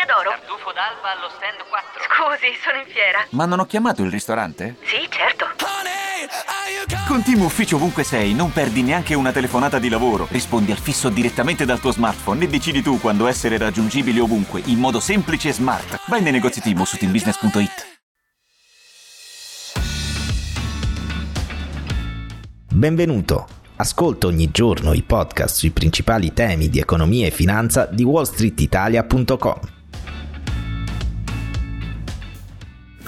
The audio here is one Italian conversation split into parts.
Osteria d'oro? Tartufo d'alba allo stand 4. Scusi, sono in fiera. Ma non ho chiamato il ristorante? Sì, certo. Con Team Ufficio ovunque sei, non perdi neanche una telefonata di lavoro. Rispondi al fisso direttamente dal tuo smartphone e decidi tu quando essere raggiungibile ovunque, in modo semplice e smart. Vai nei negozi Team su teambusiness.it. Benvenuto. Ascolta ogni giorno i podcast sui principali temi di economia e finanza di wallstreetitalia.com.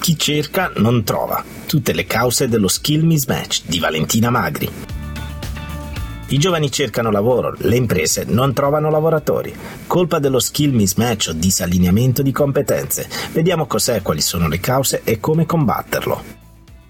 Chi cerca non trova. Tutte le cause dello skill mismatch di Valentina Magri. I giovani cercano lavoro, le imprese non trovano lavoratori. Colpa dello skill mismatch o disallineamento di competenze. Vediamo cos'è, quali sono le cause e come combatterlo.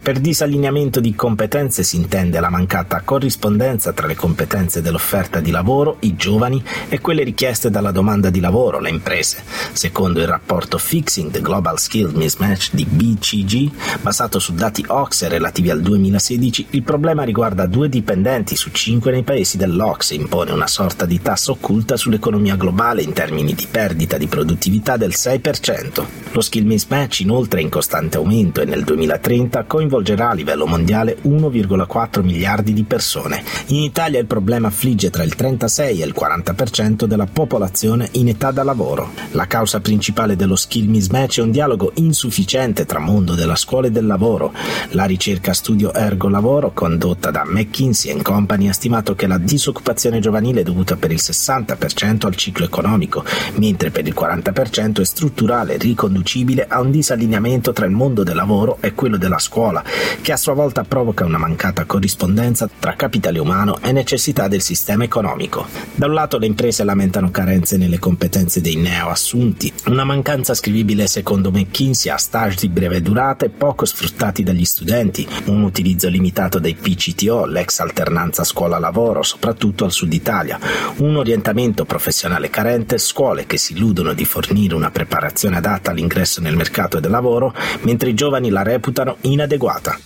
Per disallineamento di competenze si intende la mancata corrispondenza tra le competenze dell'offerta di lavoro, i giovani, e quelle richieste dalla domanda di lavoro, le imprese. Secondo il rapporto Fixing the Global Skill Mismatch di BCG, basato su dati OXE relativi al 2016, il problema riguarda due dipendenti su cinque nei paesi dell'OXE impone una sorta di tassa occulta sull'economia globale in termini di perdita di produttività del 6%. Lo skill mismatch inoltre è in costante aumento e nel 2030 coinvolge coinvolgerà a livello mondiale 1,4 miliardi di persone. In Italia il problema affligge tra il 36 e il 40% della popolazione in età da lavoro. La causa principale dello skill mismatch è un dialogo insufficiente tra mondo della scuola e del lavoro. La ricerca studio Ergo Lavoro condotta da McKinsey Company ha stimato che la disoccupazione giovanile è dovuta per il 60% al ciclo economico, mentre per il 40% è strutturale riconducibile a un disallineamento tra il mondo del lavoro e quello della scuola che a sua volta provoca una mancata corrispondenza tra capitale umano e necessità del sistema economico. Da un lato le imprese lamentano carenze nelle competenze dei neoassunti, una mancanza scrivibile secondo McKinsey a stage di breve durata e poco sfruttati dagli studenti, un utilizzo limitato dei PCTO, l'ex alternanza scuola-lavoro, soprattutto al sud Italia, un orientamento professionale carente, scuole che si illudono di fornire una preparazione adatta all'ingresso nel mercato del lavoro, mentre i giovani la reputano inadeguata adeguata.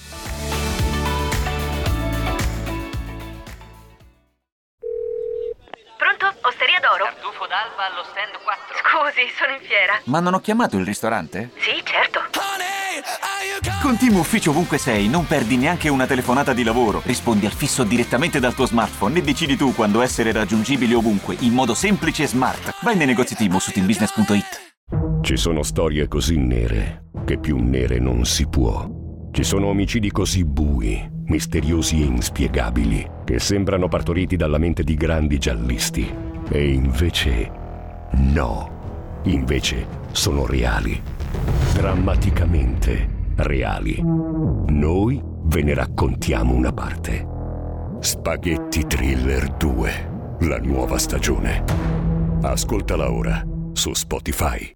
Pronto? Osteria d'oro? Tartufo d'alba allo stand 4. Scusi, sono in fiera. Ma non ho chiamato il ristorante? Sì, certo. Con Team Ufficio ovunque sei, non perdi neanche una telefonata di lavoro. Rispondi al fisso direttamente dal tuo smartphone e decidi tu quando essere raggiungibile ovunque, in modo semplice e smart. Vai nei negozi Team o su teambusiness.it. Ci sono storie così nere che più nere non si può. Ci sono omicidi così bui, misteriosi e inspiegabili, che sembrano partoriti dalla mente di grandi giallisti. E invece no. Invece sono reali. Drammaticamente reali. Noi ve ne raccontiamo una parte. Spaghetti Thriller 2. La nuova stagione. Ascoltala ora su Spotify.